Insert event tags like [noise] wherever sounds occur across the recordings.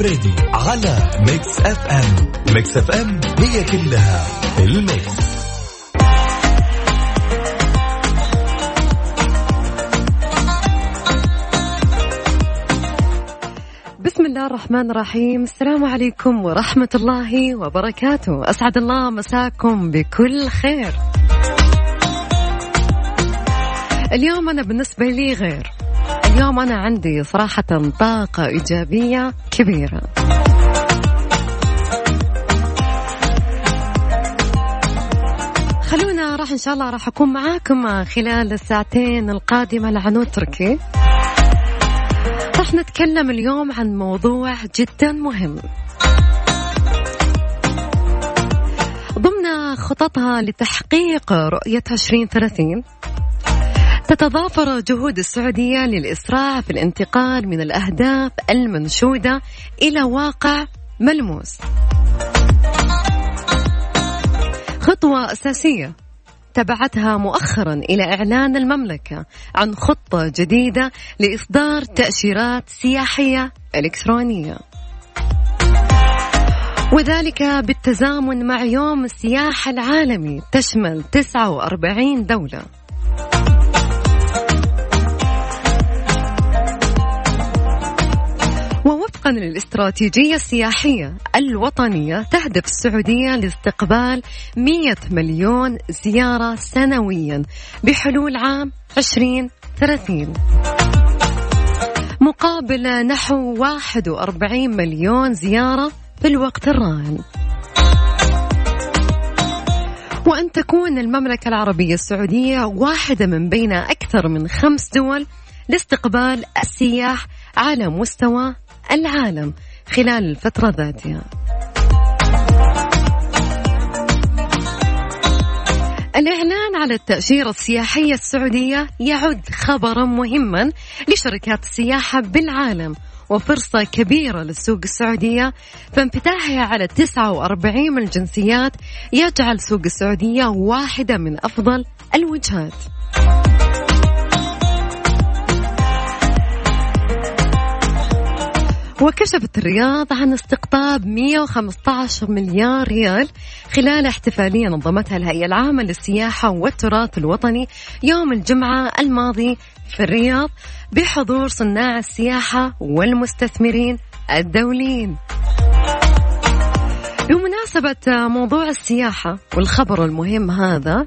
الفريدي على Mix FM. Mix FM هي كلها ال mix. بسم الله الرحمن الرحيم. السلام عليكم ورحمة الله وبركاته. أسعد الله مساكم بكل خير. اليوم أنا بالنسبة لي غير. اليوم أنا عندي صراحة طاقة إيجابية كبيرة. خلونا راح إن شاء الله راح أكون معاكم خلال الساعتين القادمة لعنود تركي. راح نتكلم اليوم عن موضوع جدا مهم. ضمن خططها لتحقيق رؤية 2030 تتضافر جهود السعودية للإسراع في الانتقال من الأهداف المنشودة إلى واقع ملموس. خطوة أساسية تبعتها مؤخرا إلى إعلان المملكة عن خطة جديدة لإصدار تأشيرات سياحية إلكترونية. وذلك بالتزامن مع يوم السياحة العالمي تشمل 49 دولة. وفقا للاستراتيجية السياحية الوطنية تهدف السعودية لاستقبال 100 مليون زيارة سنويا بحلول عام 2030 مقابل نحو 41 مليون زيارة في الوقت الراهن. وأن تكون المملكة العربية السعودية واحدة من بين أكثر من خمس دول لاستقبال السياح على مستوى العالم خلال الفترة ذاتها الإعلان على التأشيرة السياحية السعودية يعد خبرا مهما لشركات السياحة بالعالم وفرصة كبيرة للسوق السعودية فانفتاحها على 49 من الجنسيات يجعل سوق السعودية واحدة من أفضل الوجهات. وكشفت الرياض عن استقطاب 115 مليار ريال خلال احتفالية نظمتها الهيئة العامة للسياحة والتراث الوطني يوم الجمعة الماضي في الرياض بحضور صناع السياحة والمستثمرين الدوليين. بمناسبة موضوع السياحة والخبر المهم هذا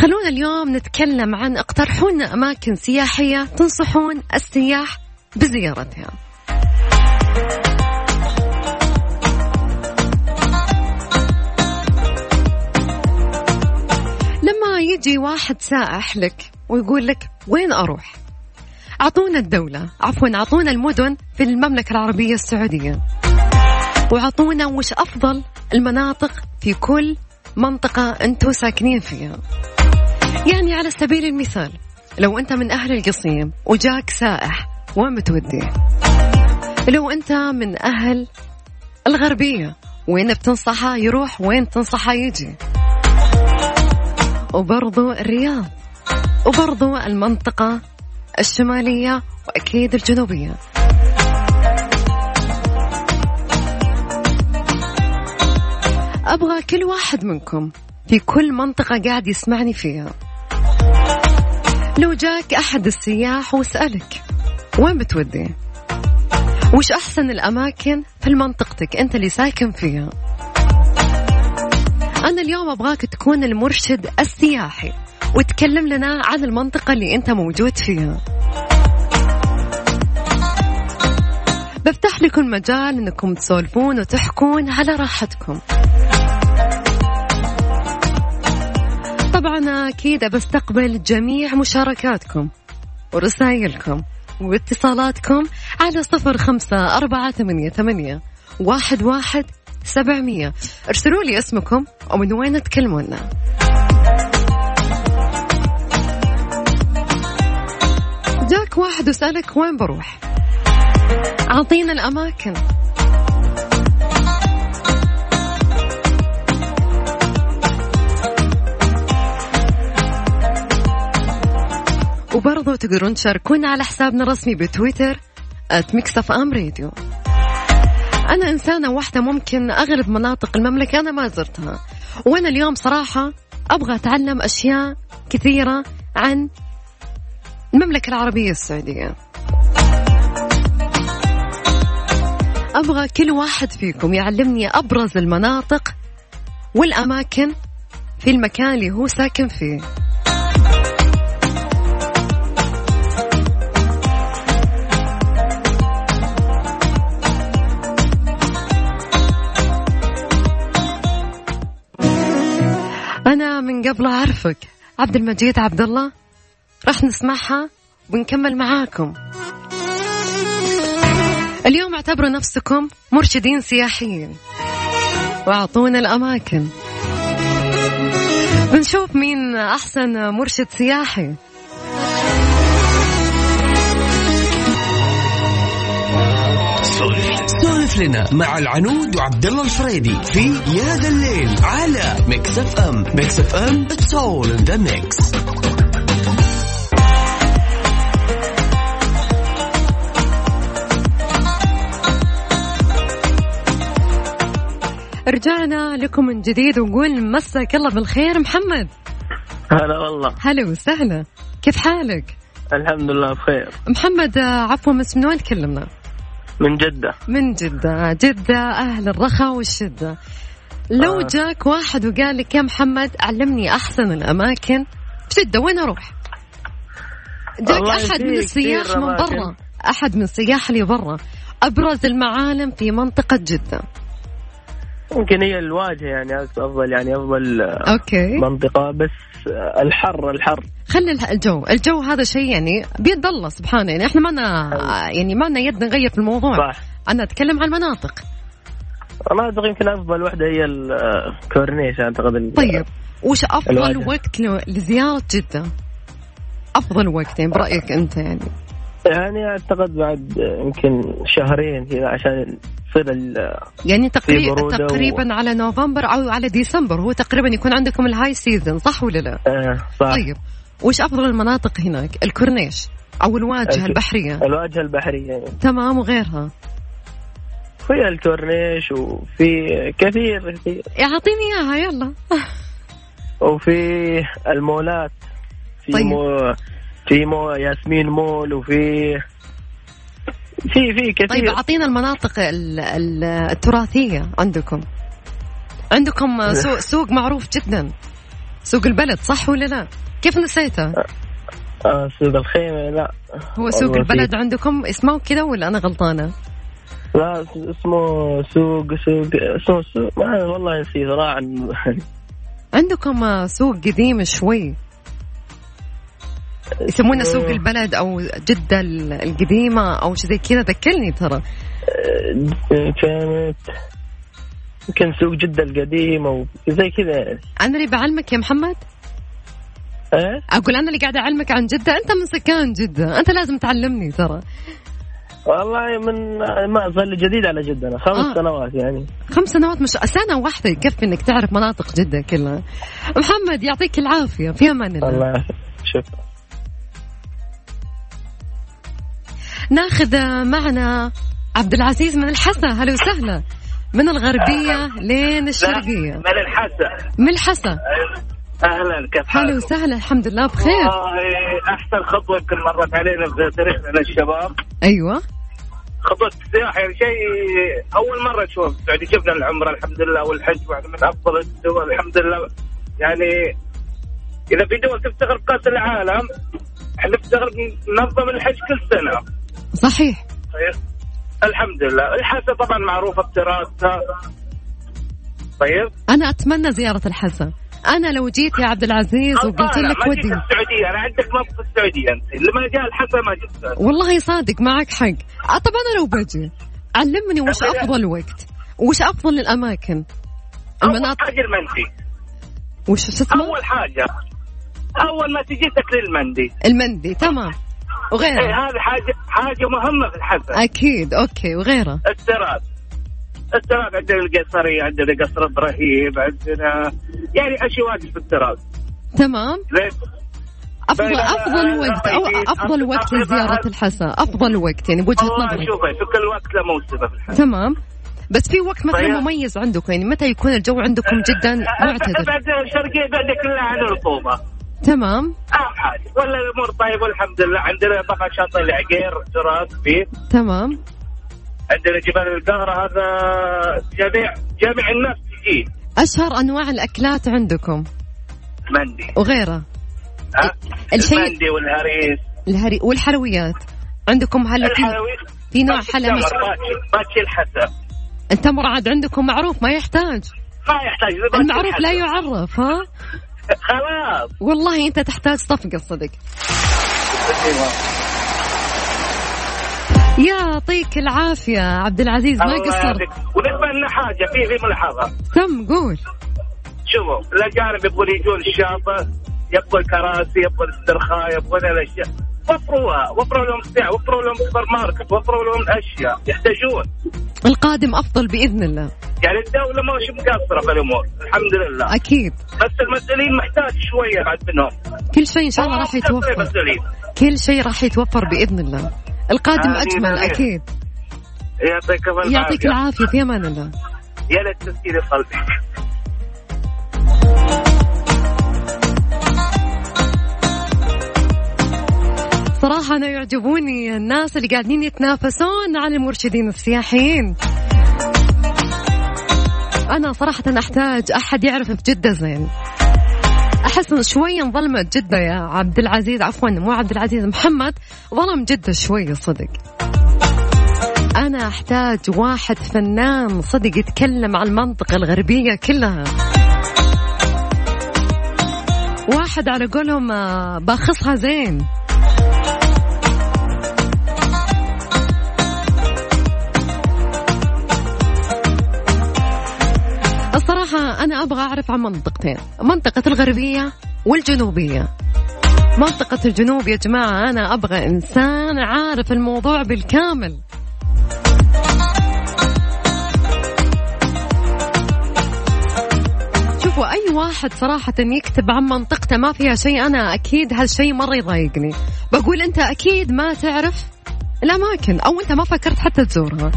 خلونا اليوم نتكلم عن اقترحون أماكن سياحية تنصحون السياح بزيارتها. لما يجي واحد سائح لك ويقول لك وين أروح؟ أعطونا الدولة عفوا أعطونا المدن في المملكة العربية السعودية. وأعطونا وش أفضل المناطق في كل منطقة أنتم ساكنين فيها. يعني على سبيل المثال لو أنت من أهل القصيم وجاك سائح وين بتوديه لو أنت من أهل الغربية وين بتنصحه يروح وين تنصحه يجي؟ وبرضو الرياض وبرضو المنطقة الشمالية وأكيد الجنوبية. أبغى كل واحد منكم في كل منطقة قاعد يسمعني فيها. لو جاك أحد السياح وسألك وين بتودي؟ وش أحسن الأماكن في منطقتك أنت اللي ساكن فيها? أنا اليوم أبغاك تكون المرشد السياحي وتكلم لنا عن المنطقة اللي أنت موجود فيها. بفتح لكم مجال أنكم تسولفون وتحكون على راحتكم. طبعا أكيد بستقبل جميع مشاركاتكم ورسائلكم واتصالاتكم على صفر خمسة أربعة ثمانية, ثمانية واحد, واحد سبعمية. ارسلوا لي اسمكم ومن وين تكلمونا. جاك واحد وسألك وين بروح. أعطينا الأماكن. وبرضو برضو تقدرون تشاركونا على حسابنا الرسمي بتويتر @Mix FM Radio أنا إنسانة واحدة ممكن أغلب مناطق المملكة أنا ما زرتها. وأنا اليوم صراحة أبغى أتعلم أشياء كثيرة عن المملكة العربية السعودية. أبغى كل واحد فيكم يعلمني أبرز المناطق والأماكن في المكان اللي هو ساكن فيه. من قبل أعرفك. عبد المجيد عبد الله راح نسمعها ونكمل معاكم. اليوم اعتبروا نفسكم مرشدين سياحيين وأعطونا الأماكن. بنشوف مين أحسن مرشد سياحي. سولف لنا مع العنود وعبد الله الفريدي في يا ذا الليل على Mix FM Mix FM it's all in the mix رجعنا لكم من جديد ونقول مساك الله بالخير محمد. هلا والله. هلا وسهلا. كيف حالك؟ الحمد لله بخير. محمد آه، عفوا بس من وين تكلمنا؟ من جدة. من جدة. جدة أهل الرخاء والشدة. لو آه. جاك واحد وقال لك يا محمد علمني أحسن الأماكن في جدة وين أروح؟ جاك أحد من السياح من. برا. أحد من السياح اللي برا. أبرز المعالم في منطقة جدة. يمكن هي الواجهة يعني أفضل يعني أفضل أوكي. منطقة. بس الحر الحر. خلي الجو الجو هذا شيء يعني بيد الله سبحانه. يعني إحنا ما لنا يعني ما لنا يد نغير في الموضوع. صح. أنا أتكلم عن المناطق. مناطق يمكن أفضل واحدة هي الكورنيش أعتقد ال- طيب. وش أفضل الواجهة. وقت لزيارة جدة؟ أفضل وقت يعني برأيك أنت يعني؟ يعني أعتقد بعد يمكن شهرين كذا عشان تصير يعني تقريبا برودة و- تقريبا على نوفمبر أو على ديسمبر هو تقريبا يكون عندكم ال high season صح ولا لا؟ آه صح طيب وش أفضل المناطق هناك؟ الكورنيش أو الواجهة الك- البحرية الواجهة البحرية يعني. تمام وغيرها في الكورنيش وفي كثير كثير أعطيني إياها يلا [laughs] وفي المولات في طيب. مو في مو ياسمين مول وفي في في كثير طيب أعطينا المناطق ال- ال- التراثية عندكم عندكم سوق [laughs] سوق معروف جدا سوق البلد صح ولا لا؟ كيف نسيته؟ آه سوق الخيمة لا هو سوق البلد في- عندكم اسمه كذا ولا أنا غلطانة؟ لا اسمه سوق سوق اسمه سوق ما والله نسيت راح عن عندكم سوق قديم شوي يسمونه سوق اسمه- البلد أو جدة ال- القديمة أو شيء زي كذا. ذكرني ترى. آه، كانت يمكن سوق جدة القديم أو زي كذا. يعني أنا اللي بعلمك يا محمد؟ إيه؟ أقول أنا اللي قاعدة أعلمك عن جدة. أنت من سكان جدة. أنت لازم تعلمني ترى. والله من ما صار لي جديد على جدة. أنا خمس آه. سنوات يعني. خمس سنوات مش سنة واحدة يكفي إنك تعرف مناطق جدة كلها. محمد يعطيك العافية. في أمان الله. الله يعافيك. شكرا. ناخذ معنا عبد العزيز من الحسا. هلا وسهلا. من الغربية لين الشرقية. من الحسا. من الحسا. أهلا كيف حالك؟ وسهلا الحمد لله بخير. والله أحسن خطوة يمكن مرت علينا في تاريخنا الشباب أيوه. خطوة السياحه يعني شيء أول مرة نشوف. السعوديه شفنا العمرة الحمد لله والحج واحدة من أفضل الدول الحمد لله. يعني إذا في دول تفتخر بكاس العالم إحنا نفتخر ننظم الحج كل سنة. صحيح. طيب. الحمد لله. الحسا طبعا معروفة بتراثها طيب. أنا أتمنى زيارة الحسا أنا لو جيت يا عبد العزيز وقلت لك ودي. السعودية. أنا عندك موقف في السعودية أنت. اللي ما جاء الحسا ما جيت والله صادق معك حق. آه، طب أنا لو بجي علمني وش أبدا. أفضل وقت؟ وش أفضل الاماكن أول المناطق. حاجة المندي. وش اسمه؟ أول حاجة. أول ما تجي تاكل المندي. المندي تمام. وغيره هذه حاجة حاجة مهمة في الحسا أكيد أوكي وغيره التراث التراث عندنا القيصريه عندنا قصر إبراهيم عندنا يعني أشياء واجد في التراث تمام. افضل أفضل وقت أو أفضل وقت لزيارة. الحسا أفضل وقت يعني بوجهة والله نظرك. شوفي في كل وقت له موسمه في الحياة تمام. بس في وقت مثلا طيب. مميز عندكم يعني متى يكون الجو عندكم جدا؟ معتدل بعد الشرقيه بعد كلها عن الرطوبة. تمام. اهم حاجة ولا الأمور طيبة والحمد لله. عندنا طبعا شاطئ العقير جراد فيه. تمام. عندنا جبال القهرة هذا جميع جميع الناس تجي أشهر أنواع الأكلات عندكم؟ مندي وغيرها ها؟ الشيء- المندي والهريس. الهري والحلويات. عندكم هلا في في نوع حلا مش... باتشي باتشي الحسا التمر عاد عندكم معروف ما يحتاج. ما يحتاج المعروف لا. يعرف ها؟ خلاص. والله انت تحتاج صفقة صدق. يعطيك العافية عبد العزيز ما قصرت. لنا حاجة في في ملاحظه تم قول. شوفوا الأجانب يبغون يجون الشاطئ يبغوا الكراسي يبغوا الاسترخاء يبغون الأشياء. وفروها وفروا لهم ساعة وفروا لهم سوبر ماركت وفروا لهم أشياء يحتاجون. القادم أفضل بإذن الله. يعني الدولة ما مش مقصرة في الأمور الحمد لله. أكيد. بس المسؤولين محتاج شوية بعد منهم. كل شيء إن شاء الله راح يتوفر. المسؤولين كل شيء راح يتوفر بإذن الله. القادم أجمل آمين. أكيد. يعطيك الف يعطيك العافية العافيه في أمان الله. يا ليت تسكيني قلبي. صراحة أنا يعجبوني الناس اللي قاعدين يتنافسون على المرشدين السياحيين. أنا صراحة أحتاج أحد يعرف في جدة زين. أحس إن شوي انظلمت جدة يا عبد العزيز عفوا مو عبد العزيز محمد. ظلم جدة شوي صدق. أنا أحتاج واحد فنان صدق يتكلم عن المنطقة الغربية كلها. واحد على قولهم آه، باخصها زين. أنا أبغى أعرف عن منطقتين. منطقة الغربية والجنوبية. منطقة الجنوب يا جماعة أنا أبغى إنسان عارف الموضوع بالكامل. شوفوا أي واحد صراحة يكتب عن منطقته ما فيها شيء أنا أكيد هالشيء مرة يضايقني. بقول أنت أكيد ما تعرف الأماكن أو أنت ما فكرت حتى تزورها.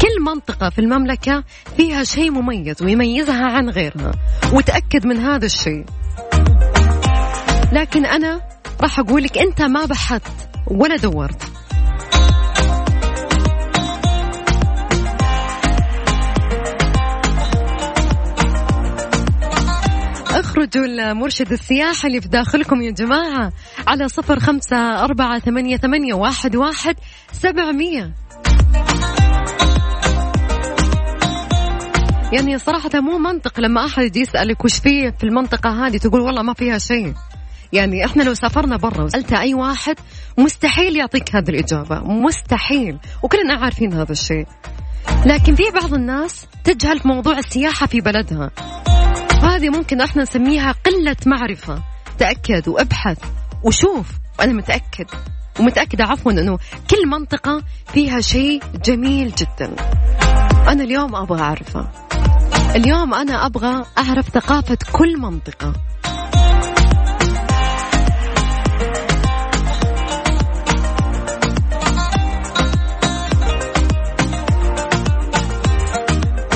كل منطقة في المملكة فيها شيء مميز ويميزها عن غيرها وتأكد من هذا الشيء. لكن أنا راح أقول لك أنت ما بحثت ولا دورت. أخرجوا المرشد السياحي اللي في داخلكم يا جماعة على صفر خمسة أربعة ثمانية, ثمانية واحد, واحد سبعمية. يعني صراحة مو منطق لما أحد يسألك وش فيه في المنطقة هذه تقول والله ما فيها شيء. يعني إحنا لو سافرنا برا وسألت أي واحد مستحيل يعطيك هذه الإجابة. مستحيل. وكلنا عارفين هذا الشيء. لكن في بعض الناس تجهل في موضوع السياحة في بلدها. هذه ممكن إحنا نسميها قلة معرفة. تأكد وابحث وشوف. وأنا متأكد. ومتأكدة عفوا أنه كل منطقة فيها شيء جميل جدا. أنا اليوم أبغى أعرفه. اليوم أنا أبغى أعرف ثقافة كل منطقة.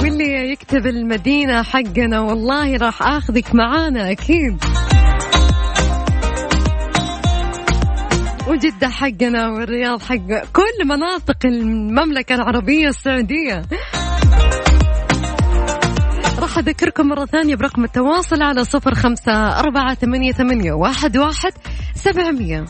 واللي يكتب المدينة حقنا والله راح آخذك معانا أكيد. وجدة حقنا والرياض حق كل مناطق المملكة العربية السعودية. راح أذكركم مرة ثانية برقم التواصل على صفر خمسة أربعة ثمانية, ثمانية واحد, واحد سبعمية.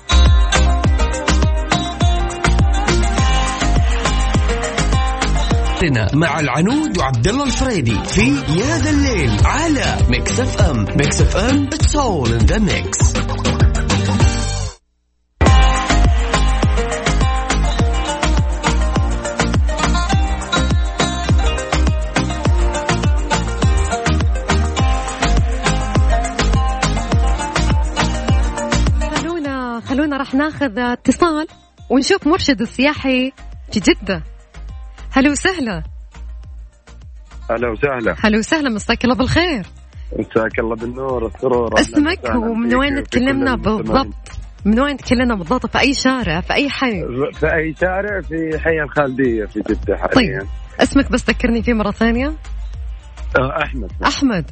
مع العنود وعبد الله الفريدي في يا ذا الليل على Mix FM. Mix FM it's all in the mix راح ناخذ اتصال ونشوف مرشد السياحي في جدة. هلا وسهلا. أهلا وسهلا. هلا وسهلا مساك الله بالخير. مساك الله بالنور والسرور اسمك ومن وين تكلمنا. بالضبط؟ من وين تكلمنا بالضبط؟ في أي شارع في أي حي؟ في أي شارع؟ في حي الخالدية في جدة حاليا. طيب اسمك بس ذكرني فيه مرة ثانية. آه، أحمد. أحمد.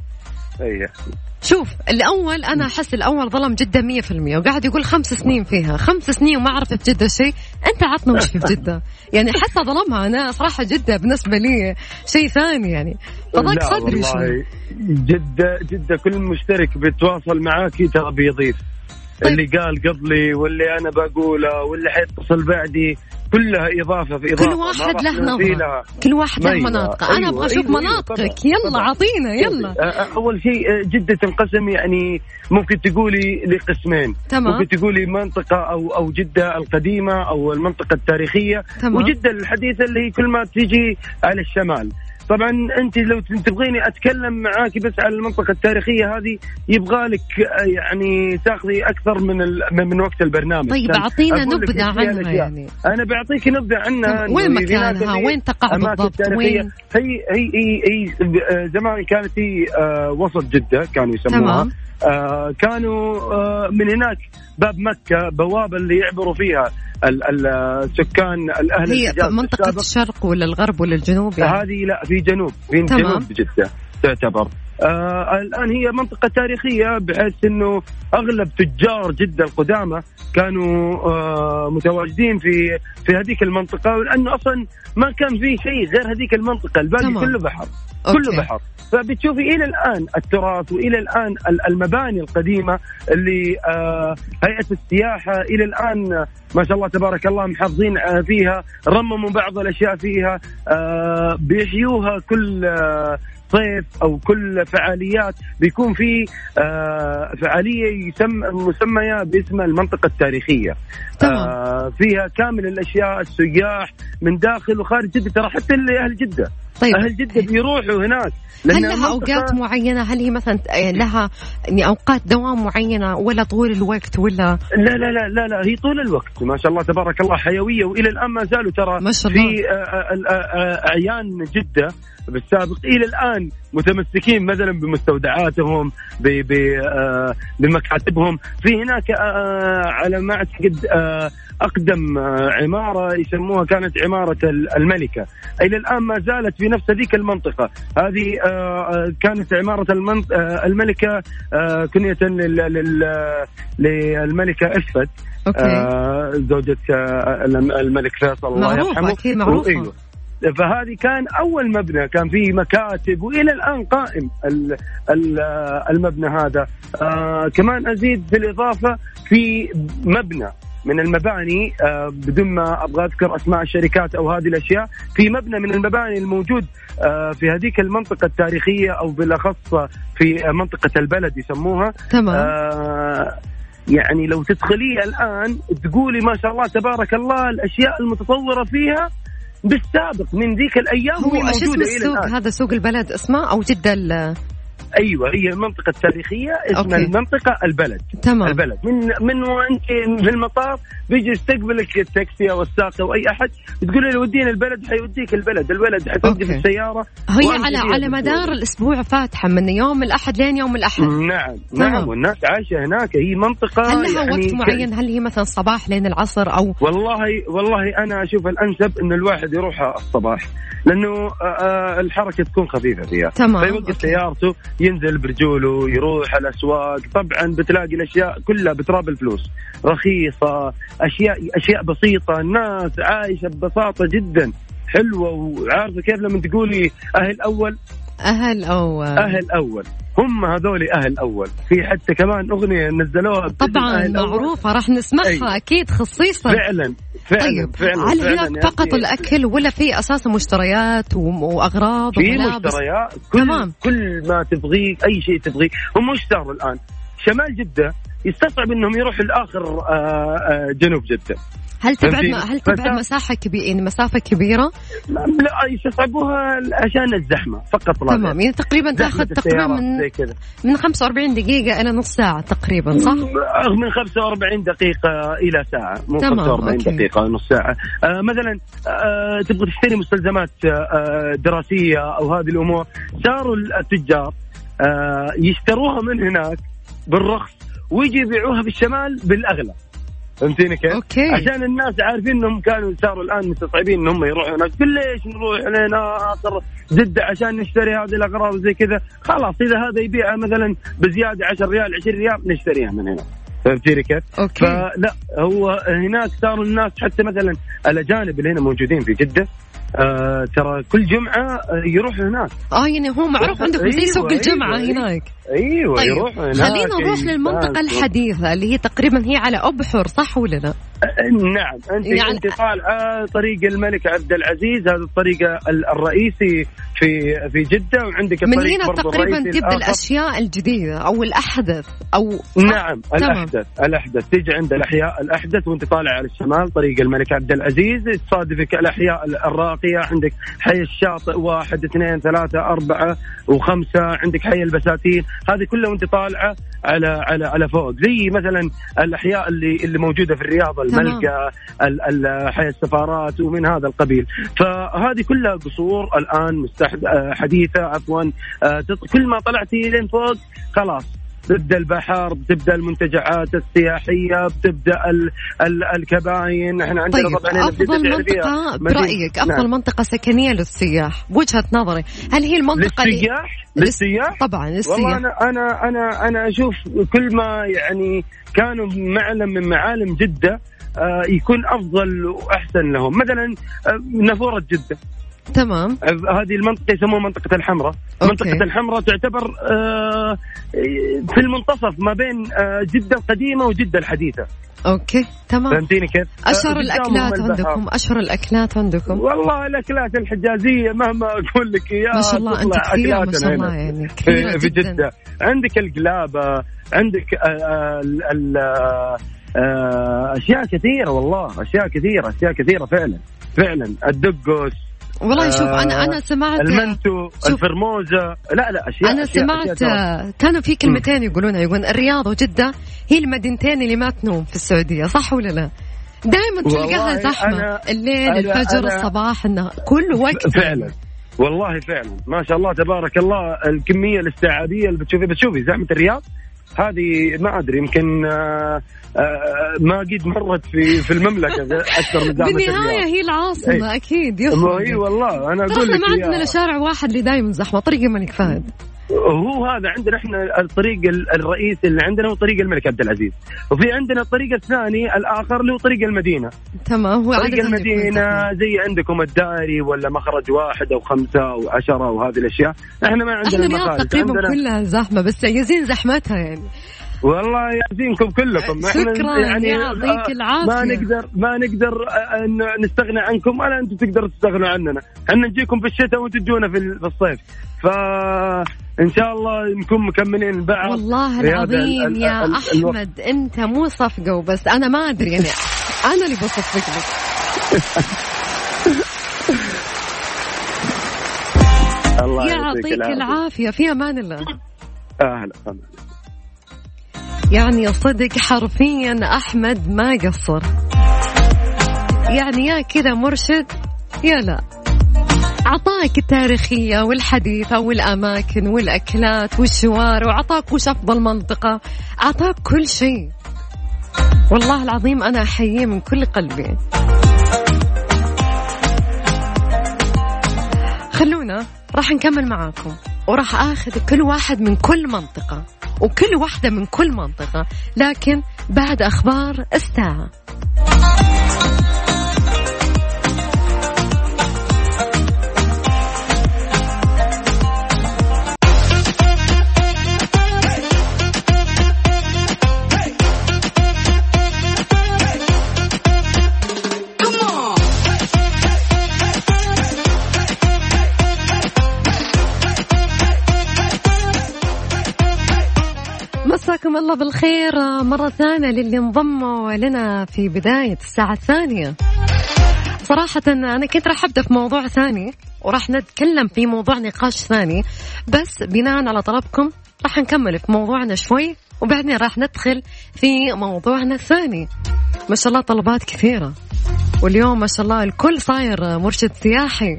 أي شوف الأول أنا أحس الأول ظلم جده 100% وقاعد يقول خمس سنين فيها. خمس سنين وما عرف في جدة شيء. أنت عطنا وش في جدة؟ يعني حتى ظلمها أنا صراحة جدة بالنسبة لي شيء ثاني يعني. فضاق صدري شوي جدة جدة كل مشترك بيتواصل معاك ترى بيضيف. طيب. اللي قال قبلي واللي أنا بقوله واللي حيتصل بعدي. كلها إضافة في إضافة كل واحد له لها. كل واحد له. مناطقه أنا أيوة، أبغى أشوف أيوة، أيوة، مناطقك طبعاً، يلا طبعاً. عطينا يلا أول شيء جدة تنقسم يعني ممكن تقولي لقسمين تمام. ممكن تقولي منطقة أو أو جدة القديمة أو المنطقة التاريخية تمام. وجدة الحديثة اللي هي كل ما تيجي على الشمال طبعا أنت لو تبغيني أتكلم معاك بس على المنطقة التاريخية هذه يبغى لك يعني تاخذي أكثر من ال... من وقت البرنامج طيب أعطينا نبذة عنها. يعني أنا بعطيك نبذة عنها وين مكانها؟ وين تقع بالضبط؟ وين؟ هي هي هي, هي آه، زمان كانت هي آه، وسط جدة كانوا يسموها تمام. آه، كانوا آه، من هناك باب مكة بوابة اللي يعبروا فيها ال- ال- السكان الأهل هي السابق. الشرق ولا الغرب ولا الجنوب يعني هذه لا في جنوب في تمام. جنوب جدة تعتبر آه الآن هي منطقة تاريخية بحيث إنه أغلب تجار جدة القدامى كانوا آه متواجدين في في هذيك المنطقة لأنه أصلا ما كان في شيء غير هذيك المنطقة الباقي. كله بحر أوكي. كله بحر فبتشوفي إلى الآن التراث وإلى الآن ال- المباني القديمة اللي آه هيئة السياحة إلى الآن ما شاء الله تبارك الله محافظين آه، فيها رمموا بعض الأشياء فيها آه بيحيوها كل صيف أو كل فعاليات بيكون في آه فعالية يسمى مسمية باسم المنطقة التاريخية تمام. آه فيها كامل الأشياء السياح من داخل وخارج جدة ترى حتى أهل جدة طيب. أهل جدة بيروحوا هناك. هل لها أوقات معينة؟ هل هي مثلا آه، لها يعني أوقات دوام معينة ولا طول الوقت ولا؟ لا لا لا لا لا هي طول الوقت. ما شاء الله تبارك الله حيوية وإلى الآن ما زالوا ترى ما شاء الله. في آه، آه، أعيان جدة بالسابق إلى الآن متمسكين مثلا بمستودعاتهم ب- ب- آه، بمكاتبهم. في هناك آه، على ما أعتقد آه، أقدم آه، عمارة يسموها كانت عمارة ال- الملكة. إلى الآن ما زالت في نفس هذيك المنطقة. هذه آه، آه، كانت عمارة آه، الملكة آه، كنية لل- لل- للملكة آه، زوجة آه، الملك فيصل الله معروفة، يرحمه. أكيد معروفة. فهذه كان أول مبنى كان فيه مكاتب وإلى الآن قائم ال- ال- المبنى هذا. آه كمان أزيد بالاضافه في مبنى من المباني آه بدون ما أبغى أذكر أسماء الشركات أو هذه الأشياء في مبنى من المباني الموجود آه في هذيك المنطقة التاريخية أو بالأخص في منطقة البلد يسموها. تمام. آه يعني لو تدخليه الآن تقولي ما شاء الله تبارك الله الأشياء المتطوره فيها بالسابق من ذيك الأيام هو اسم إلى السوق؟ هذا سوق البلد اسمه أو جدة ال- أيوه هي المنطقة التاريخية اسمها أوكي. المنطقة البلد. تمام. البلد. من من وانت في المطار بيجي يستقبلك التاكسي أو السواق أو أي أحد تقول له ودينا البلد حيوديك البلد البلد حتوقف أوكي. السياره هي على على. مدار الأسبوع فاتحة من يوم الأحد لين يوم الأحد. نعم تمام. نعم والناس عايشة هناك. هي منطقة هل لها يعني وقت معين؟ هل هي مثلا صباح لين العصر أو؟ والله والله أنا أشوف الأنسب إن الواحد يروح الصباح لأنه آه، آه، الحركة تكون خفيفة فيها. تمام، فيوقف. سيارته ينزل برجوله يروح الأسواق. طبعا بتلاقي الأشياء كلها بتراب الفلوس. رخيصة أشياء أشياء بسيطة. الناس عايشة ببساطة جدا. حلوة. وعارفة كيف لما تقولي أهل أول؟ أهل أو أهل أول. هم هذول أهل أول. في حتى كمان أغنية نزلوها طبعا. معروفة راح نسمعها أيوة. أكيد خصيصا. فعلا. فعلا طيب فعلا هل هناك فقط أخي. الأكل ولا في أساسا مشتريات وأغراض في مشتريات كل تمام. كل ما تبغيه أي شيء تبغيه هم صاروا الآن؟ شمال جدة يستصعب إنهم يروحوا لآخر آه، آه، جنوب جدة. هل تبعد؟ هل تبعد مساحة كبيره يعني مسافة كبيرة؟ لا يستصعبوها عشان الزحمة فقط لا. تمام يعني تقريبا تأخذ تقريبا من من 45 دقيقة إلى نص ساعة تقريبا صح؟ من 45 دقيقة إلى ساعة مو تمام، 45 أوكي. دقيقة نص ساعة. آه مثلا آه تبغى تشتري مستلزمات آه دراسية أو هذه الأمور صاروا التجار آه يشتروها من هناك بالرخص ويجي يبيعوها بالشمال بالأغلى فهمتيني كيف؟ أوكي. عشان الناس عارفين إنهم كانوا صاروا الآن مستصعبين إنهم يروحوا هناك تقول ليش نروح لين آخر جده عشان نشتري هذه الأغراض وزي كذا خلاص إذا هذا يبيعها مثلا بزيادة 10 ريال 20 ريال نشتريها من هنا فهمتيني كيف؟ أوكي. فلا هو هناك صاروا الناس حتى مثلا الأجانب اللي هنا موجودين في جدة آه ترى كل جمعة آه، يروحوا هناك آه يعني هو معروف عندكم زي أيوة، سوق الجمعة أيوة، هناك أيوه طيب يروحوا هناك خلينا نروح يستانسوا. للمنطقة الحديثة اللي هي تقريبا هي على أبحر صح ولا لا؟ نعم أنت يعني- انت طالعه طريق الملك عبد العزيز هذا الطريق ال- الرئيسي في في جدة وعندك من هنا تقريبا تبدأ. الأشياء الجديدة أو الأحدث أو؟ نعم تمام. الأحدث الأحدث تيجي عند الأحياء الأحدث وانت طالع على الشمال طريق الملك عبد العزيز تصادفك الأحياء الراقيه عندك حي الشاطئ واحد اثنين ثلاثة أربعة وخمسة. عندك حي البساتين. هذه كلها وانت طالعة على على على فوق. زي مثلا الأحياء اللي اللي موجودة في الرياض الملقا ال- ال- حي السفارات ومن هذا القبيل. فهذه كلها قصور الآن مستحد آه، حديثة عفوا آه، كل ما طلعتي لين فوق خلاص. تبدأ البحر بتبدأ المنتجعات السياحية بتبدأ ال ال الكباين. إحنا عندنا طيب طبعا أفضل منطقة برأيك أفضل نعم. منطقة سكنية للسياح بوجهه نظري هل هي المنطقة اللي للسياح؟ للسياح؟ طبعا والله للسياح أنا أنا أنا أنا أشوف كل ما يعني كانوا معلم من معالم جدة آه، يكون أفضل وأحسن لهم. مثلا آه، نافورة جدة. تمام. هذه المنطقة يسموها منطقة الحمراء. منطقة الحمراء تعتبر آه، في المنتصف ما بين آه، جدة القديمة وجدة الحديثة. أوكي تمام. فهمتيني كيف؟ أشهر آه، الأكلات. عندكم؟ أشهر الأكلات عندكم؟ والله الأكلات الحجازية مهما أقول لك اياها ما شاء الله أنت كثيرة ما شاء الله. يعني كثيرة في, في جدا. جدة. عندك القلابة عندك ال- ال- أشياء كثيرة والله أشياء كثيرة أشياء كثيرة فعلا. فعلا. الدقس والله شوف آه، أنا أنا سمعت المنتو شوف. الفرموزة لا لا أشياء أنا أشياء سمعت أشياء كانوا في كلمتين يقولونها يقولون الرياض وجدة هي المدينتين اللي ما تنوم في السعودية صح ولا لا؟ دائما تلقاها زحمه أنا- الليل أنا- الفجر أنا- الصباح النهار كل وقت. فعلا. والله فعلا. ما شاء الله تبارك الله الكمية الاستيعابية اللي بتشوفي بتشوفي زحمة الرياض. هذه ما أدري يمكن آه، آه، ما قد مرت في في المملكة [laughs] أكثر من بالنهاية هي العاصمة إيه. أكيد. يصل هي والله أنا أقول لك ما عندنا شارع واحد اللي دائما زحمه طريق الملك فهد. هو هذا عندنا إحنا الطريق ال- الرئيسي اللي عندنا هو طريق الملك عبد العزيز. وفي عندنا الطريق الثاني الآخر اللي هو طريق المدينة. تمام هو طريق المدينة. زي عندكم الدائري ولا مخرج واحد أو خمسة أو عشرة وهذه الأشياء. إحنا ما عندنا إحنا تقريبا عندنا كلها زحمة بس يزين زحمتها يعني. والله يعزينكم كلكم. شكراً، يعطيك آه، العافية. ما نقدر ما نقدر آه، إن نستغنى عنكم ولا أنتم تقدروا تستغنوا عننا. إحنا نجيكم في الشتاء وأنتم تجونا في ال- الصيف. فان شاء الله نكون مكملين بعض. والله العظيم ال- ال- يا ال-. أحمد أنت مو صفقة وبس. أنا ما أدري يعني أنا اللي بصفق لك. [laughs] الله يعطيك العافية. في أمان الله. أهلا أهلا. يعني صدق حرفيا أحمد ما قصر. يعني يا كذا مرشد يا لا. عطاك التاريخية والحديثة والأماكن والأكلات والشوارع وعطاك وش أفضل منطقة. عطاك كل شيء. والله العظيم أنا أحييه من كل قلبي. خلونا راح نكمل معاكم. وراح آخذ كل واحد من كل منطقة وكل واحدة من كل منطقة لكن بعد أخبار الساعة. الله بالخير مرة ثانية للي انضموا لنا في بداية الساعة الثانية. صراحة أنا كنت راح أبدأ في موضوع ثاني وراح نتكلم في موضوع نقاش ثاني بس بناء على طلبكم راح نكمل في موضوعنا شوي وبعدين راح ندخل في موضوعنا الثاني. ما شاء الله طلبات كثيرة. واليوم ما شاء الله الكل صاير مرشد سياحي.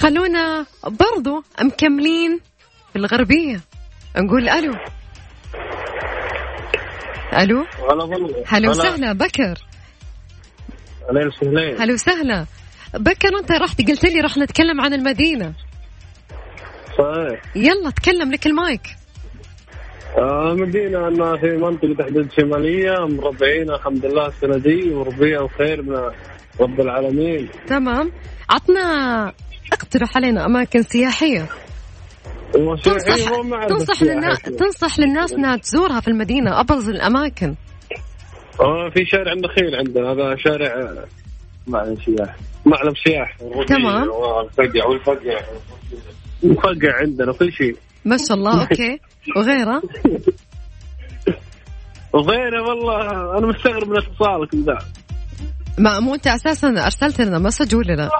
خلونا برضو مكملين في الغربية. نقول ألو. ألو؟ هلا والله هلا وسهلا بكر. أهلا وسهلا. هلا وسهلا. بكر أنت رحت قلت لي راح نتكلم عن المدينة. صحيح. يلا تكلم لك المايك. آه مدينة أنها في منطقة حدود شمالية مربعين الحمد لله السنة دي وربيع وخير من رب العالمين. تمام. عطنا اقترح علينا أماكن سياحية. تنصح تنصح. للناس تنصح للناس إنها تزورها في المدينة ابرز الأماكن. آه في شارع النخيل عندنا هذا شارع معلم سياح. معلم سياح. تمام. والفقع والفقع. مفقع عندنا كل شيء. ما شاء الله [laughs] أوكي. وغيره؟ وغيره والله أنا مستغرب من اتصالك ذا. ما مو أنت أساسا أرسلت لنا message ولا لا؟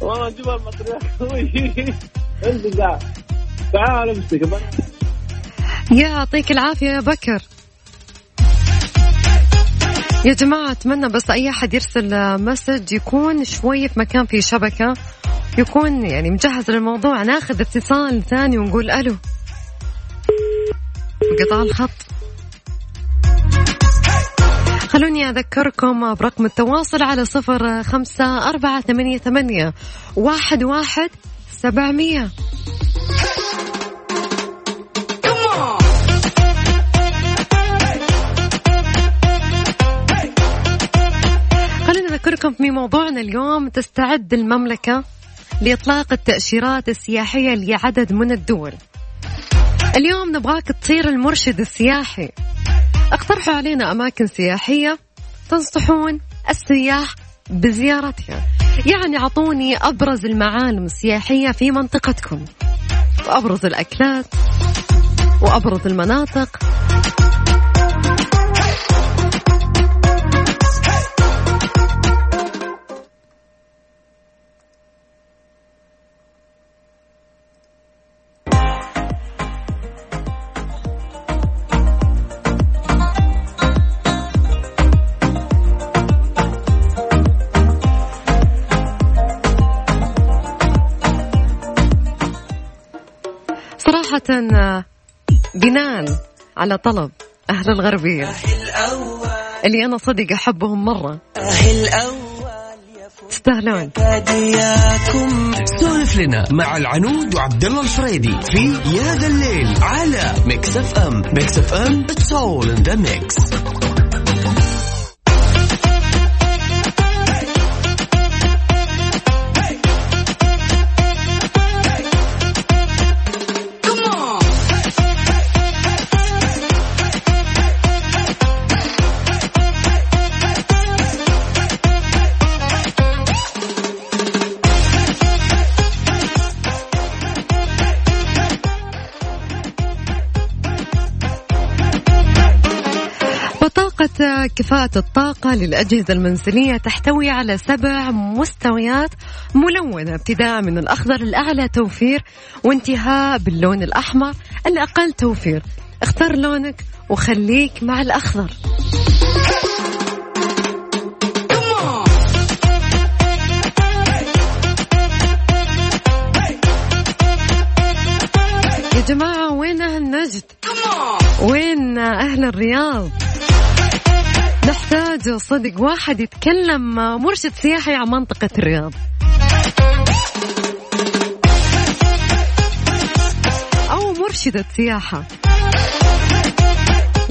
والله جبال [laughs] عندي ذا تعال امسك يعطيك العافية يا بكر. يا جماعة أتمنى بس أي أحد يرسل message يكون شوي في مكان فيه شبكة يكون يعني مجهز للموضوع. ناخذ اتصال ثاني ونقول ألو. قطع الخط. خلوني أذكركم برقم التواصل على صفر خمسة أربعة ثمانية ثمانية واحد واحد سبعمية. نذكركم في موضوعنا اليوم تستعد المملكة لإطلاق التأشيرات السياحية لعدد من الدول. اليوم نبغاك تصير المرشد السياحي. اقترحوا علينا أماكن سياحية تنصحون السياح بزيارتها. يعني أعطوني أبرز المعالم السياحية في منطقتكم. وأبرز الأكلات. وأبرز المناطق. آه، بناء على طلب أهل الغربية. اللي أنا صدق أحبهم مرة. تستاهلون سولف لنا مع العنود وعبد الله الفريدي في يا ذا الليل على Mix FM. Mix FM it's all in the mix كفاءة الطاقة للأجهزة المنزلية تحتوي على سبع مستويات ملونة. ابتداء من الأخضر الأعلى توفير وانتهاء باللون الأحمر الأقل توفير. اختار لونك وخليك مع الأخضر. يا جماعة وين أهل نجد؟ وين أهل الرياض؟ نحتاج صدق واحد يتكلم مرشد سياحي عن منطقة الرياض. أو مرشدة سياحة.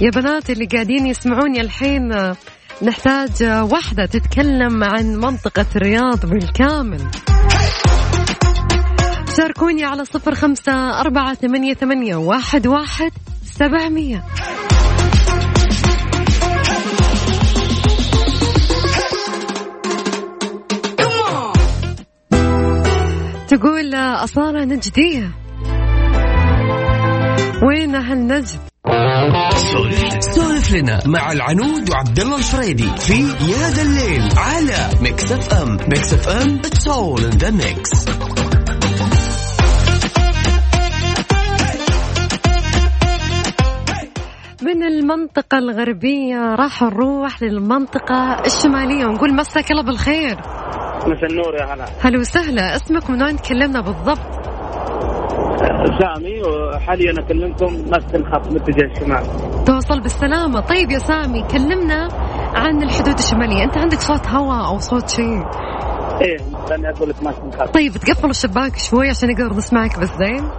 يا بنات اللي قاعدين يسمعوني الحين نحتاج واحدة تتكلم عن منطقة الرياض بالكامل. شاركوني على صفر خمسة أربعة ثمانية ثمانية واحد واحد سبعمية. تقول أصالة نجدية وين أهل نجد؟ سولف لنا مع العنود وعبد الله الفريدي في يا ذا الليل على Mix FM Mix FM it's all in the mix من المنطقة الغربية راح نروح للمنطقة الشمالية ونقول مساك الله بالخير. مساء النور يا هلا. هلا وسهلا. اسمك من وين تكلمنا بالضبط؟ سامي وحاليا أكلمكم ماسك الخط متجه الشمال. توصل بالسلامة. طيب يا سامي كلمنا عن الحدود الشمالية. أنت عندك صوت هواء أو صوت شيء؟ إيه لأني أقول لك ماسك الخط. طيب تقفل الشباك شوي عشان نقدر نسمعك بس زين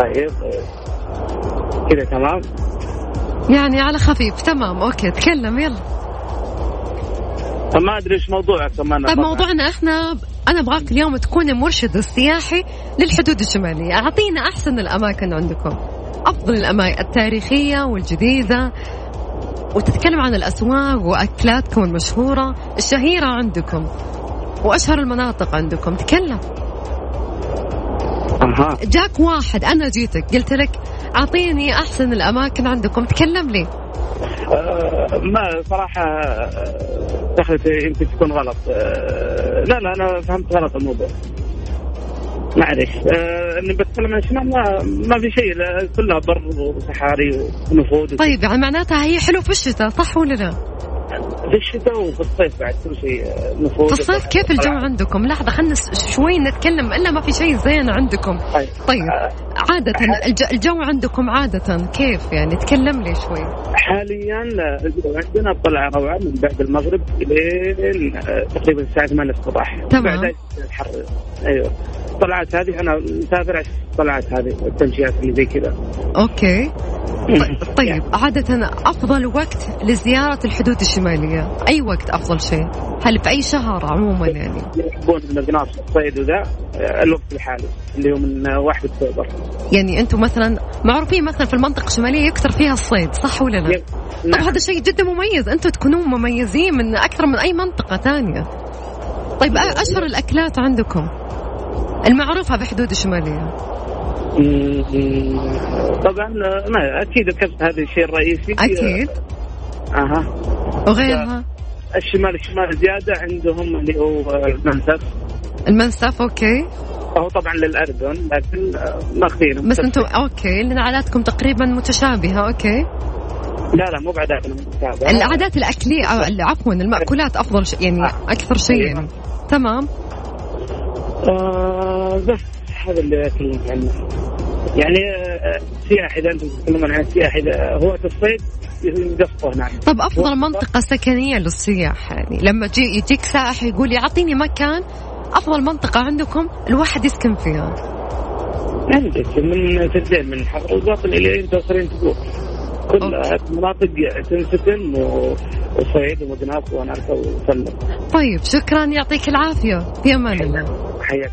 طيب. كذا تمام؟ يعني على خفيف. تمام أوكي تكلم يلا. ما أدري إيش موضوعك كمان. طيب موضوعنا إحنا أنا أبغاك اليوم تكون المرشد السياحي للحدود الشمالية. أعطينا أحسن الأماكن عندكم أفضل الاماكن التاريخية والجديدة وتتكلم عن الأسواق واكلاتكم المشهوره الشهيرة عندكم وأشهر المناطق عندكم. تكلم. جاك واحد أنا جيتك قلت لك أعطيني أحسن الأماكن عندكم. تكلم لي. ما صراحة آه، دخلت يمكن تكون غلط. آه، لا لا أنا فهمت غلط الموضوع. معلش آه، إني بتكلم عن الشمال ما, ما في شيء. كلها بر وصحاري ونفود طيب يعني معناتها هي حلو في الشتاء صح ولا لا؟ في الشتاء وفي الصيف بعد كل شيء آه، نفود في الصيف كيف الجو عندكم؟ لحظة خلنا شوي نتكلم إلا ما في شيء زين عندكم. طيب. طيب عادة الج- الجو عندكم عادة كيف؟ يعني تكلم لي شوي. حاليا عندنا طلعة روعة من بعد المغرب لين آه، تقريبا الساعة 8 الصباح. تمام. بعد الحر أيوه. الطلعات هذه أنا مسافر الطلعات هذه التمشيات اللي زي كذا. أوكي. طيب عادة أفضل وقت لزيارة الحدود الشمالية. أي وقت أفضل شيء؟ هل في أي شهر عموما يعني؟ يحبون من القناص الصيد وذا آه، الوقت الحالي اللي هو من آه، 1 أكتوبر. يعني أنتم مثلا معروفين مثلا في المنطقة الشمالية يكثر فيها الصيد صح ولا لا؟ يب. طب نعم. هذا شيء جدا مميز أنتم تكونون مميزين من أكثر من أي منطقة ثانية. طيب أ- أشهر الأكلات عندكم؟ المعروفة بحدود الشمالية. مم، طبعا آه، ما أكيد الكبسه هذا الشيء الرئيسي. أكيد. أها. وغيرها؟ الشمال الشمال زيادة عندهم اللي هو آه، المنسف. المنسف أوكي. هو طبعا للأردن لكن آه، ماخذينه بس أنتم أوكي لأن عاداتكم تقريبا متشابهة أوكي. لا لا مو بعداتنا متابعة. العادات الأكلية ال- عفوا المأكولات أفضل شيء يعني أكثر شيء يعني. تمام. آه بس هذا اللي أكلمك عنه. يعني السياح إذا أنتم تتكلمون عن السياح إذا هو الصيد يقصوا هناك. طب أفضل منطقة سكنية للسياح يعني لما يجي يجيك سائح يقول يعطيني مكان أفضل منطقة عندكم؟ الواحد يسكن فيها. عندك من سجين من حفر الباطن إلى ان توصلين تقول. كلها مناطق تنسكن وصيد ومدناس ونركب وسلم. طيب شكرا يعطيك العافية. في أمان الله. حياك.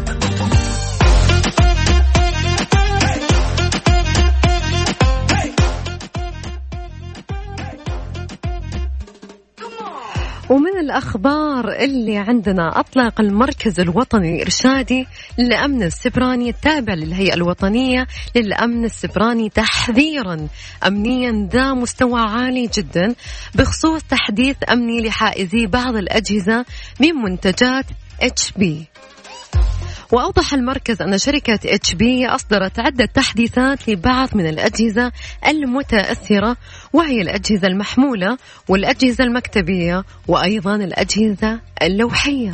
ومن الأخبار اللي عندنا أطلق المركز الوطني الإرشادي للأمن السبراني التابع للهيئة الوطنية للأمن السبراني تحذيرا. أمنيا ذا مستوى عالي جدا بخصوص تحديث أمني لحائزي بعض الأجهزة من منتجات HP وأوضح المركز أن شركة HP أصدرت عدة تحديثات لبعض من الأجهزة المتأثرة وهي الأجهزة المحمولة والأجهزة المكتبية وأيضا الأجهزة اللوحية.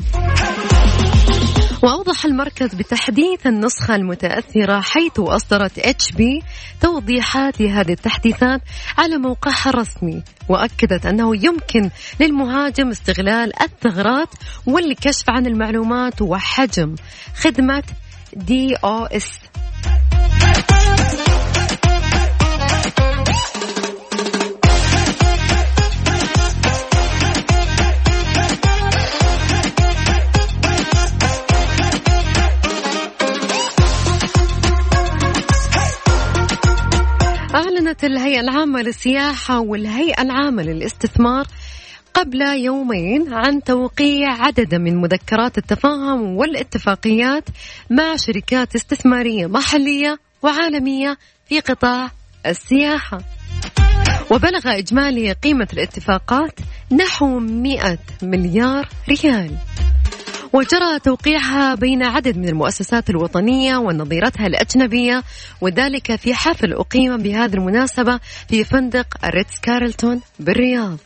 وأوضح المركز بتحديث النسخة المتأثرة حيث أصدرت HP توضيحات لهذه التحديثات على موقعها الرسمي وأكدت أنه يمكن للمهاجم استغلال الثغرات والكشف عن المعلومات وحجب خدمة DOS الهيئة العامة للسياحة والهيئة العامة للاستثمار قبل يومين عن توقيع عدد من مذكرات التفاهم والاتفاقيات مع شركات استثمارية محلية وعالمية في قطاع السياحة. وبلغ إجمالي قيمة الاتفاقات نحو 100 مليار ريال. وجرى توقيعها بين عدد من المؤسسات الوطنية ونظيرتها الأجنبية وذلك في حفل أقيم بهذه المناسبة في فندق ريتز كارلتون بالرياض.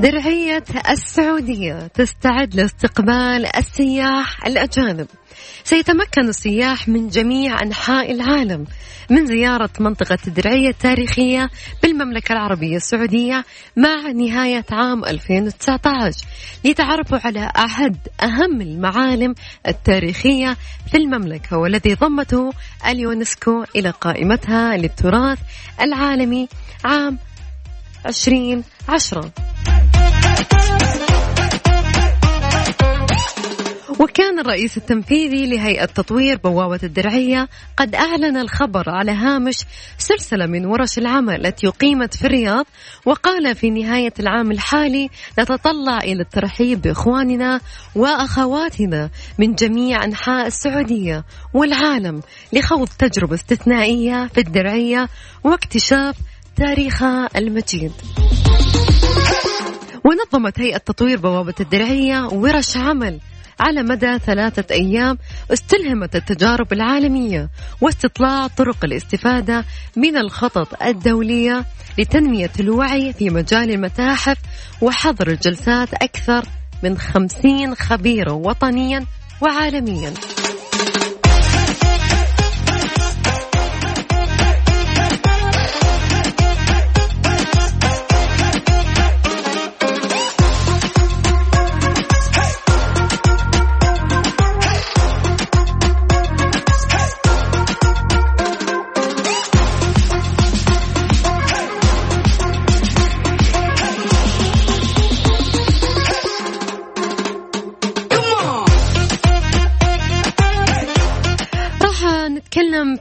درعية السعودية تستعد لاستقبال السياح الأجانب. سيتمكن السياح من جميع أنحاء العالم من زيارة منطقة الدرعية التاريخية بالمملكة العربية السعودية مع نهاية عام 2019 ليتعرفوا على أحد أهم المعالم التاريخية في المملكة والذي ضمته اليونسكو إلى قائمتها للتراث العالمي عام 2010 وكان الرئيس التنفيذي لهيئة تطوير بوابة الدرعية قد أعلن الخبر على هامش سلسلة من ورش العمل التي أقيمت في الرياض وقال في نهاية العام الحالي نتطلع إلى الترحيب بإخواننا وأخواتنا من جميع أنحاء السعودية والعالم لخوض تجربة استثنائية في الدرعية واكتشاف تاريخها المجيد. ونظمت هيئة تطوير بوابة الدرعية ورش عمل على مدى ثلاثة أيام استلهمت التجارب العالمية واستطلاع طرق الاستفادة من الخطط الدولية لتنمية الوعي في مجال المتاحف وحضر جلسات أكثر من خمسين خبيرا وطنيا وعالميا.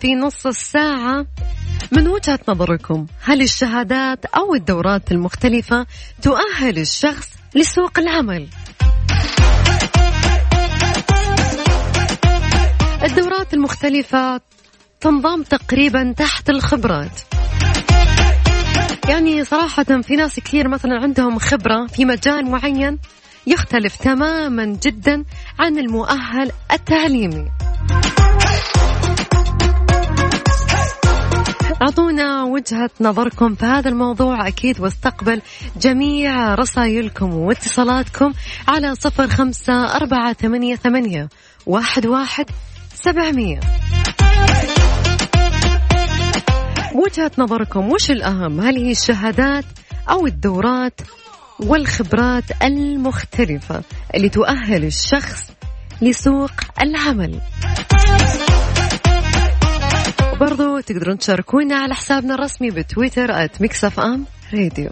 في نص الساعة. من وجهة نظركم هل الشهادات أو الدورات المختلفة تؤهل الشخص لسوق العمل؟ الدورات المختلفة تنضم تقريبا تحت الخبرات. يعني صراحة في ناس كثير مثلا عندهم خبرة في مجال معين يختلف تماما جدا عن المؤهل التعليمي. أعطونا وجهة نظركم في هذا الموضوع. أكيد واستقبل جميع رسائلكم واتصالاتكم على صفر خمسة أربعة ثمانية, ثمانية واحد, واحد سبعمية. وجهة نظركم وش الأهم؟ هل هي الشهادات أو الدورات والخبرات المختلفة اللي تؤهل الشخص لسوق العمل؟ برضو تقدرون تشاركونا على حسابنا الرسمي بتويتر at Mix FM Radio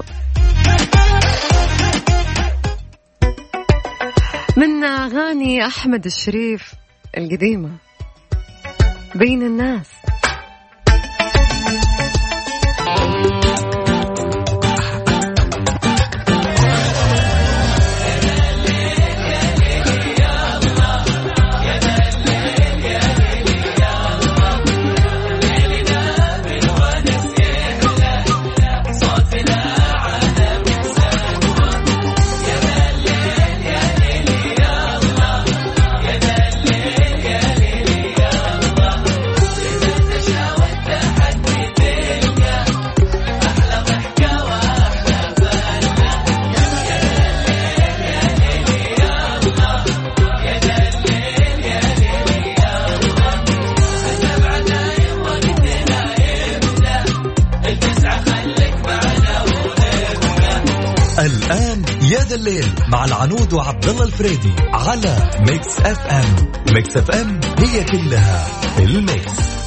من أغاني أحمد الشريف القديمة بين الناس. مع العنود وعبد الله الفريدي على Mix FM Mix FM هي كلها في ال mix.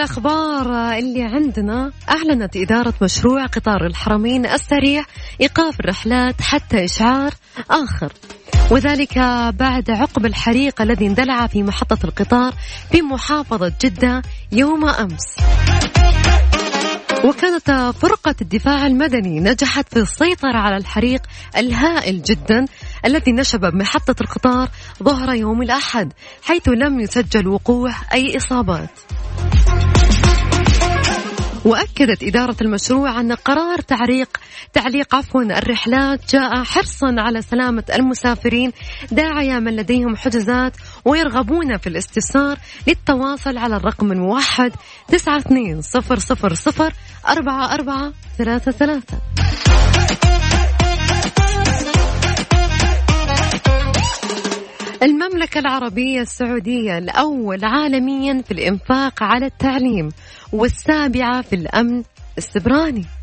الأخبار اللي عندنا أعلنت إدارة مشروع قطار الحرمين السريع إيقاف الرحلات حتى إشعار آخر. وذلك بعد عقب الحريق الذي اندلع في محطة القطار في محافظة جدة يوم أمس. وكانت فرقة الدفاع المدني نجحت في السيطرة على الحريق الهائل جدا الذي نشب بمحطة القطار ظهر يوم الأحد حيث لم يسجل وقوع أي إصابات. وأكدت إدارة المشروع أن قرار تعريق تعليق عفوا الرحلات جاء حرصا على سلامة المسافرين داعية من لديهم حجزات ويرغبون في الاستفسار للتواصل على الرقم الموحد تسعة اثنين صفر صفر صفر أربعة أربعة ثلاثة ثلاثة. المملكة العربية السعودية الأول عالميا في الإنفاق على التعليم والسابعة في الأمن السبراني.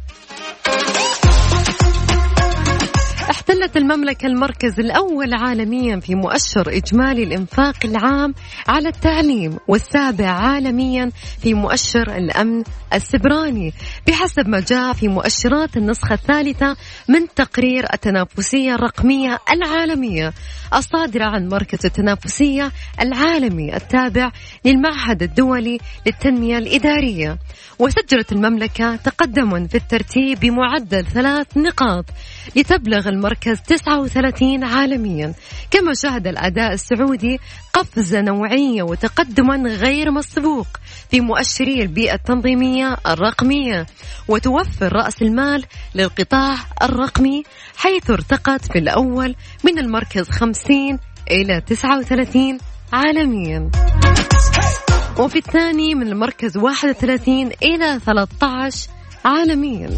احتلت المملكة المركز الأول عالميا في مؤشر إجمالي الإنفاق العام على التعليم والسابع عالميا في مؤشر الأمن السبراني بحسب ما جاء في مؤشرات النسخة الثالثة من تقرير التنافسية الرقمية العالمية الصادرة عن مركز التنافسية العالمي التابع للمعهد الدولي للتنمية الإدارية. وسجلت المملكة تقدما في الترتيب بمعدل ثلاث نقاط لتبلغ المركز 39 عالميا. كما شهد الأداء السعودي قفزة نوعية وتقدما غير مسبوق في مؤشري البيئة التنظيمية الرقمية وتوفر رأس المال للقطاع الرقمي حيث ارتقت في الأول من المركز 50 إلى 39 عالميا. وفي الثاني من المركز 31 إلى 13 عالميا.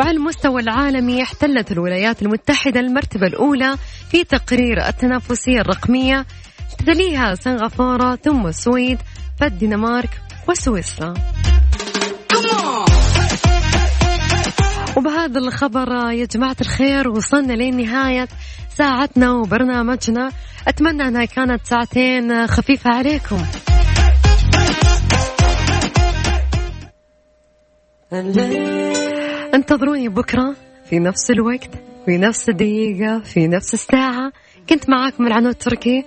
وعلى المستوى العالمي احتلت الولايات المتحدة المرتبة الأولى في تقرير التنافسية الرقمية تليها سنغافورة ثم السويد فالدنمارك وسويسرا. وبهذا الخبر يا جماعة الخير وصلنا لنهاية ساعتنا وبرنامجنا. أتمنى أنها كانت ساعتين خفيفة عليكم. انتظروني بكرة في نفس الوقت في نفس الدقيقة في نفس الساعة. كنت معاكم العنود التركي